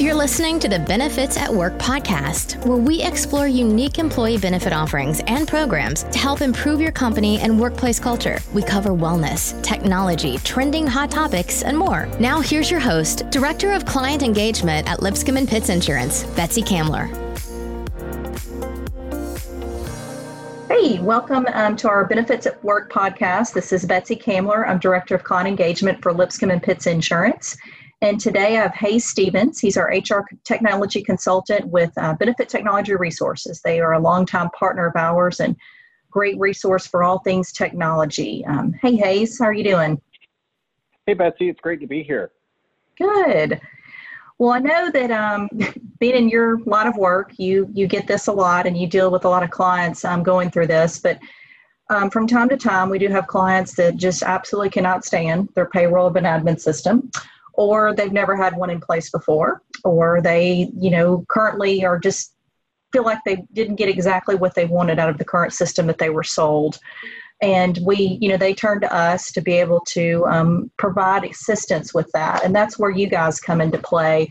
You're listening to the Benefits at Work podcast, where we explore unique employee benefit offerings and programs to help improve your company and workplace culture. We cover wellness, technology, trending hot topics, and more. Now, here's your host, Director of Client Engagement at Lipscomb and Pitts Insurance, Betsy Kamler. Hey, welcome um, to our Benefits at Work podcast. This is Betsy Kamler. I'm Director of Client Engagement for Lipscomb and Pitts Insurance. And today I have Hayes Stevens. He's our HR technology consultant with uh, Benefit Technology Resources. They are a longtime partner of ours and great resource for all things technology. Um, hey, Hayes, how are you doing? Hey, Betsy, it's great to be here. Good. Well, I know that um, being in your line of work, you you get this a lot, and you deal with a lot of clients um, going through this. But um, from time to time, we do have clients that just absolutely cannot stand their payroll of an admin system or they've never had one in place before, or they, you know, currently are just feel like they didn't get exactly what they wanted out of the current system that they were sold. And we, you know, they turn to us to be able to um, provide assistance with that. And that's where you guys come into play.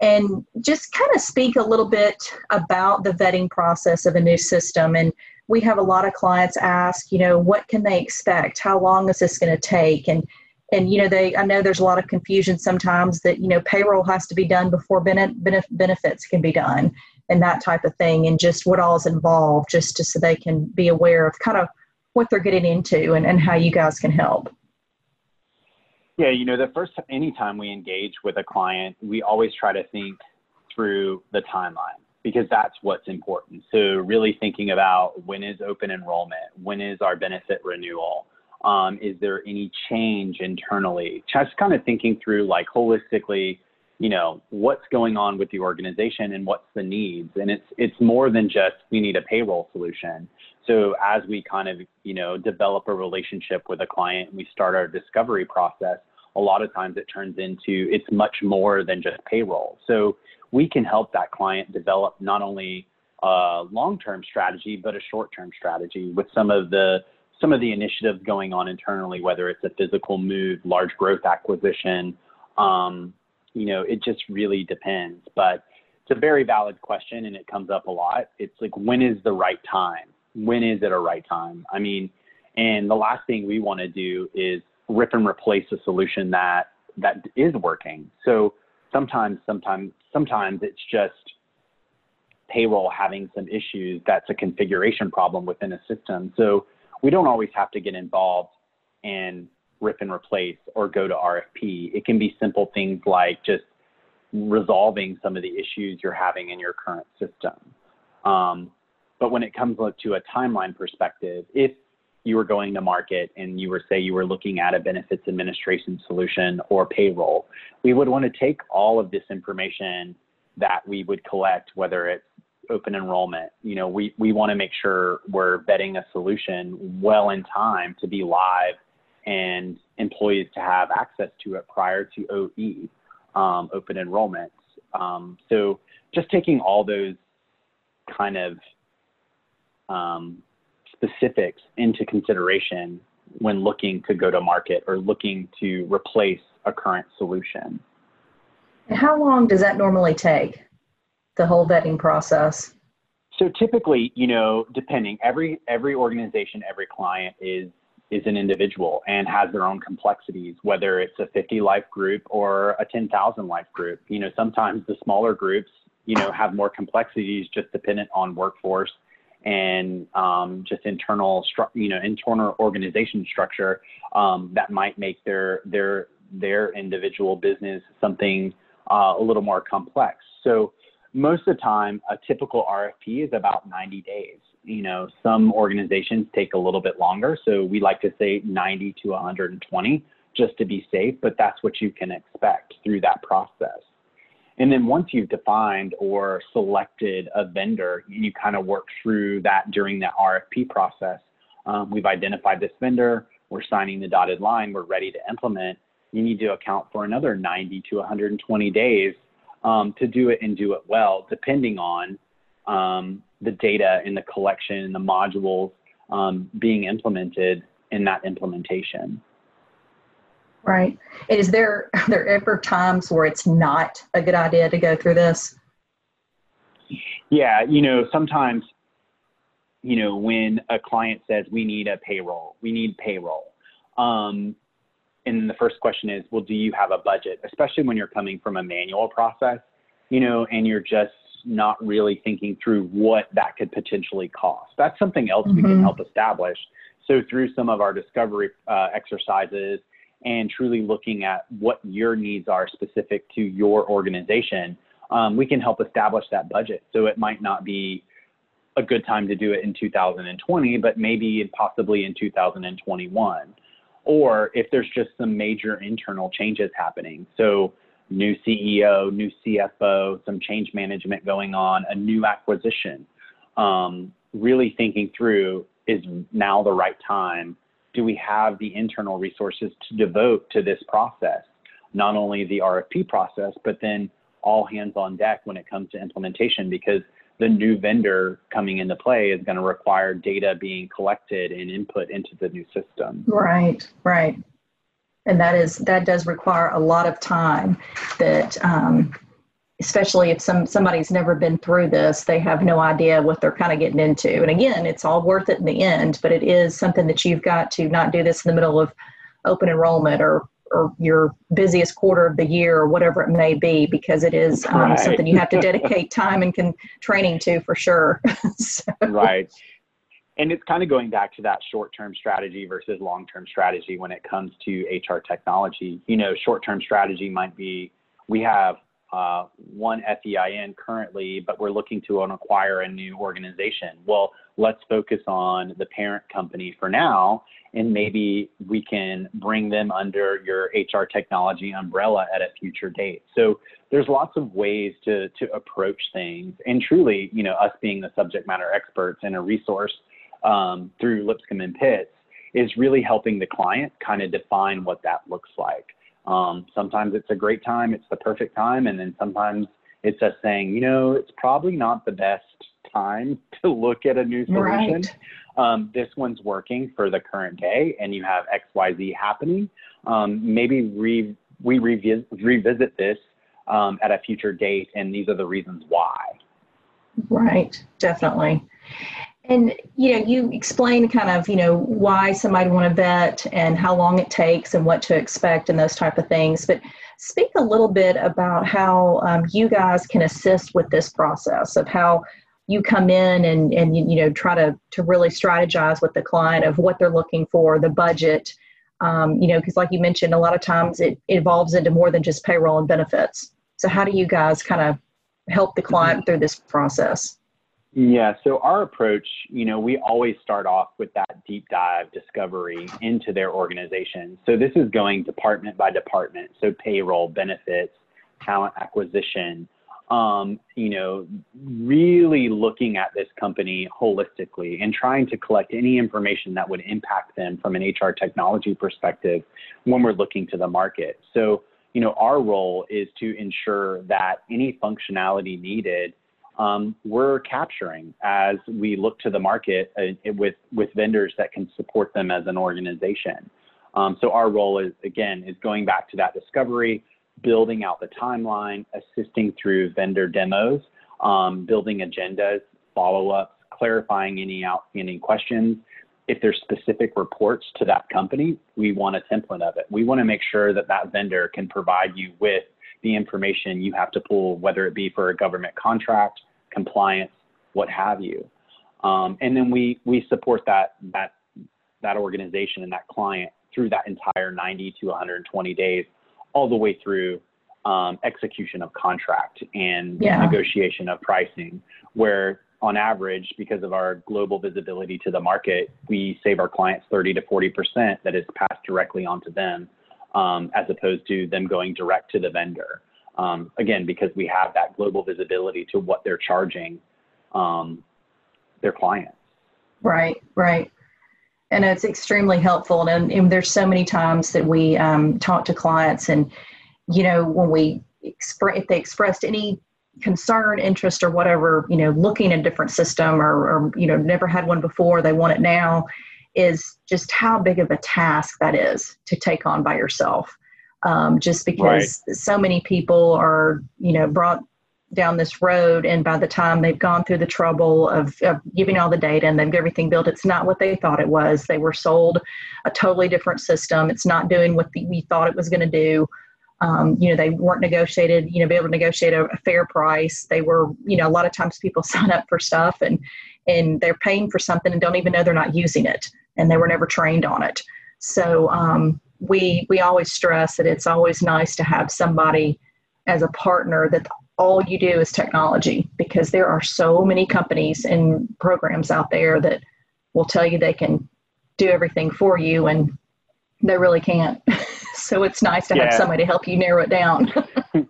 And just kind of speak a little bit about the vetting process of a new system. And we have a lot of clients ask, you know, what can they expect? How long is this going to take? And and you know they i know there's a lot of confusion sometimes that you know payroll has to be done before benefits can be done and that type of thing and just what all is involved just to, so they can be aware of kind of what they're getting into and, and how you guys can help. Yeah you know the first anytime we engage with a client we always try to think through the timeline because that's what's important. So really thinking about when is open enrollment when is our benefit renewal um, is there any change internally? Just kind of thinking through like holistically, you know, what's going on with the organization and what's the needs. And it's it's more than just we need a payroll solution. So as we kind of, you know, develop a relationship with a client and we start our discovery process, a lot of times it turns into it's much more than just payroll. So we can help that client develop not only a long-term strategy but a short-term strategy with some of the some of the initiatives going on internally, whether it's a physical move, large growth acquisition, um, you know, it just really depends. But it's a very valid question and it comes up a lot. It's like, when is the right time? When is it a right time? I mean, and the last thing we want to do is rip and replace a solution that that is working. So sometimes, sometimes, sometimes it's just payroll having some issues. That's a configuration problem within a system. So we don't always have to get involved and rip and replace or go to RFP. It can be simple things like just resolving some of the issues you're having in your current system. Um, but when it comes to a timeline perspective, if you were going to market and you were say you were looking at a benefits administration solution or payroll, we would want to take all of this information that we would collect, whether it's open enrollment. You know, we, we want to make sure we're vetting a solution well in time to be live and employees to have access to it prior to OE, um, open enrollment. Um, so just taking all those kind of um, specifics into consideration when looking to go to market or looking to replace a current solution. And how long does that normally take? The whole vetting process? So typically, you know, depending every every organization, every client is is an individual and has their own complexities, whether it's a 50 life group or a 10,000 life group. You know, sometimes the smaller groups, you know, have more complexities just dependent on workforce and um, just internal, stru- you know, internal organization structure um, that might make their their their individual business something uh, a little more complex. So most of the time, a typical RFP is about 90 days. You know, some organizations take a little bit longer. So we like to say 90 to 120 just to be safe, but that's what you can expect through that process. And then once you've defined or selected a vendor, you kind of work through that during that RFP process. Um, we've identified this vendor, we're signing the dotted line, we're ready to implement. You need to account for another 90 to 120 days um, to do it and do it well, depending on um, the data and the collection and the modules um, being implemented in that implementation. Right. And is there are there ever times where it's not a good idea to go through this? Yeah, you know, sometimes, you know, when a client says we need a payroll, we need payroll. Um, and the first question is, well, do you have a budget? Especially when you're coming from a manual process, you know, and you're just not really thinking through what that could potentially cost. That's something else mm-hmm. we can mm-hmm. help establish. So through some of our discovery uh, exercises and truly looking at what your needs are specific to your organization, um, we can help establish that budget. So it might not be a good time to do it in 2020, but maybe possibly in 2021. Or if there's just some major internal changes happening. So new CEO, new CFO, some change management going on, a new acquisition. Um, really thinking through is now the right time? Do we have the internal resources to devote to this process? Not only the RFP process, but then all hands on deck when it comes to implementation because the new vendor coming into play is going to require data being collected and input into the new system. Right, right. And that is that does require a lot of time that um, especially if some somebody's never been through this they have no idea what they're kind of getting into and again it's all worth it in the end but it is something that you've got to not do this in the middle of open enrollment or or your busiest quarter of the year or whatever it may be because it is um, right. something you have to dedicate time and can training to for sure so. right and it's kind of going back to that short-term strategy versus long-term strategy when it comes to hr technology you know short-term strategy might be we have uh, one FEIN currently, but we're looking to acquire a new organization. Well, let's focus on the parent company for now, and maybe we can bring them under your HR technology umbrella at a future date. So there's lots of ways to to approach things, and truly, you know, us being the subject matter experts and a resource um, through Lipscomb and Pitts is really helping the client kind of define what that looks like. Um, sometimes it's a great time, it's the perfect time, and then sometimes it's us saying, you know, it's probably not the best time to look at a new solution. Right. Um, this one's working for the current day, and you have X, Y, Z happening. Um, maybe re- we revisit, revisit this um, at a future date, and these are the reasons why. Right, definitely. And you know, you explain kind of you know why somebody want to vet and how long it takes and what to expect and those type of things. But speak a little bit about how um, you guys can assist with this process of how you come in and and you, you know try to to really strategize with the client of what they're looking for, the budget. Um, you know, because like you mentioned, a lot of times it, it evolves into more than just payroll and benefits. So how do you guys kind of help the client mm-hmm. through this process? Yeah, so our approach, you know, we always start off with that deep dive discovery into their organization. So this is going department by department, so payroll, benefits, talent acquisition, um, you know, really looking at this company holistically and trying to collect any information that would impact them from an HR technology perspective when we're looking to the market. So, you know, our role is to ensure that any functionality needed um, we're capturing as we look to the market uh, with with vendors that can support them as an organization. Um, so our role is again is going back to that discovery, building out the timeline, assisting through vendor demos, um, building agendas, follow ups, clarifying any outstanding questions. If there's specific reports to that company, we want a template of it. We want to make sure that that vendor can provide you with the information you have to pull, whether it be for a government contract, compliance, what have you. Um, and then we we support that that that organization and that client through that entire 90 to 120 days, all the way through um, execution of contract and yeah. negotiation of pricing, where on average, because of our global visibility to the market, we save our clients 30 to 40 percent that is passed directly onto them um, as opposed to them going direct to the vendor. Um, again, because we have that global visibility to what they're charging um, their clients. Right, right. And it's extremely helpful. And, and there's so many times that we um, talk to clients, and you know, when we express, if they expressed any concern, interest, or whatever, you know, looking at a different system or, or you know, never had one before, they want it now is just how big of a task that is to take on by yourself. um, just because right. so many people are, you know, brought down this road and by the time they've gone through the trouble of, of, giving all the data and they've got everything built it's not what they thought it was they were sold a totally different system it's not doing what the, we thought it was going to do um, you know they weren't negotiated you know be able to negotiate a, a, fair price they were you know a lot of times people sign up for stuff and and they're paying for something and don't even know they're not using it and they were never trained on it so um, we we always stress that it's always nice to have somebody as a partner that all you do is technology because there are so many companies and programs out there that will tell you they can do everything for you and they really can't. so it's nice to yeah. have somebody to help you narrow it down.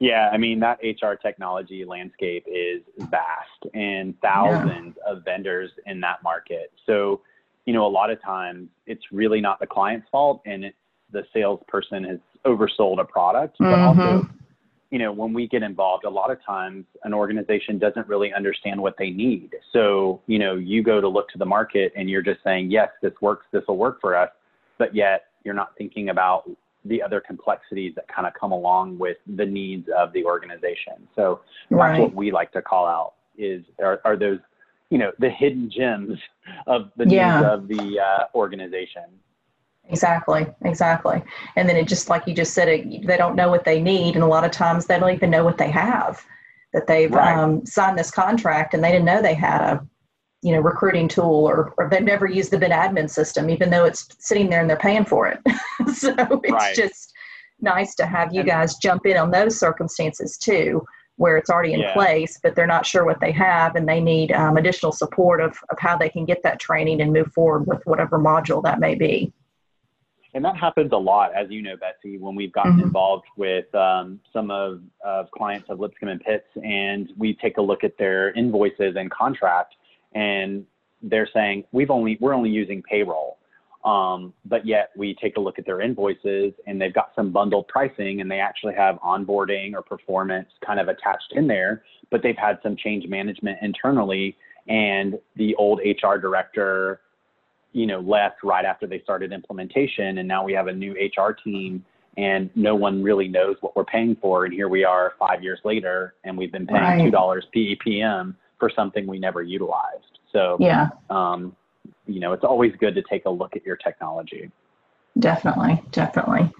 yeah, I mean, that HR technology landscape is vast and thousands yeah. of vendors in that market. So, you know, a lot of times it's really not the client's fault and it's the salesperson has oversold a product, but mm-hmm. also you know, when we get involved, a lot of times an organization doesn't really understand what they need. So, you know, you go to look to the market and you're just saying, yes, this works, this will work for us, but yet you're not thinking about the other complexities that kind of come along with the needs of the organization. So right. that's what we like to call out is are, are those, you know, the hidden gems of the yeah. needs of the uh, organization. Exactly, exactly. And then it just like you just said, it, they don't know what they need, and a lot of times they don't even know what they have. That they've right. um, signed this contract and they didn't know they had a, you know, recruiting tool, or, or they've never used the bin admin system, even though it's sitting there and they're paying for it. so it's right. just nice to have you guys jump in on those circumstances too, where it's already in yeah. place, but they're not sure what they have and they need um, additional support of, of how they can get that training and move forward with whatever module that may be. And that happens a lot, as you know, Betsy, when we've gotten mm-hmm. involved with um, some of, of clients of Lipscomb and Pitts, and we take a look at their invoices and contract, and they're saying we've only we're only using payroll, um, but yet we take a look at their invoices, and they've got some bundled pricing, and they actually have onboarding or performance kind of attached in there, but they've had some change management internally, and the old HR director you know, left right after they started implementation. And now we have a new HR team and no one really knows what we're paying for. And here we are five years later and we've been paying right. $2 PEPM for something we never utilized. So, yeah. Um, you know, it's always good to take a look at your technology. Definitely, definitely.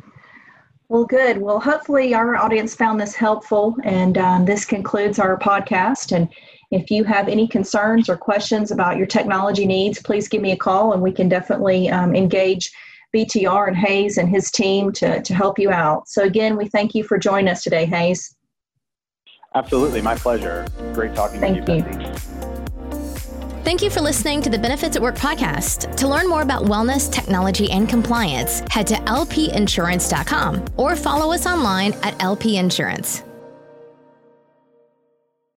Well, good. Well, hopefully our audience found this helpful, and um, this concludes our podcast. And if you have any concerns or questions about your technology needs, please give me a call and we can definitely um, engage BTR and Hayes and his team to, to help you out. So, again, we thank you for joining us today, Hayes. Absolutely. My pleasure. Great talking thank to you, you. Betsy. Thank you for listening to the Benefits at Work podcast. To learn more about wellness, technology, and compliance, head to lpinsurance.com or follow us online at lpinsurance.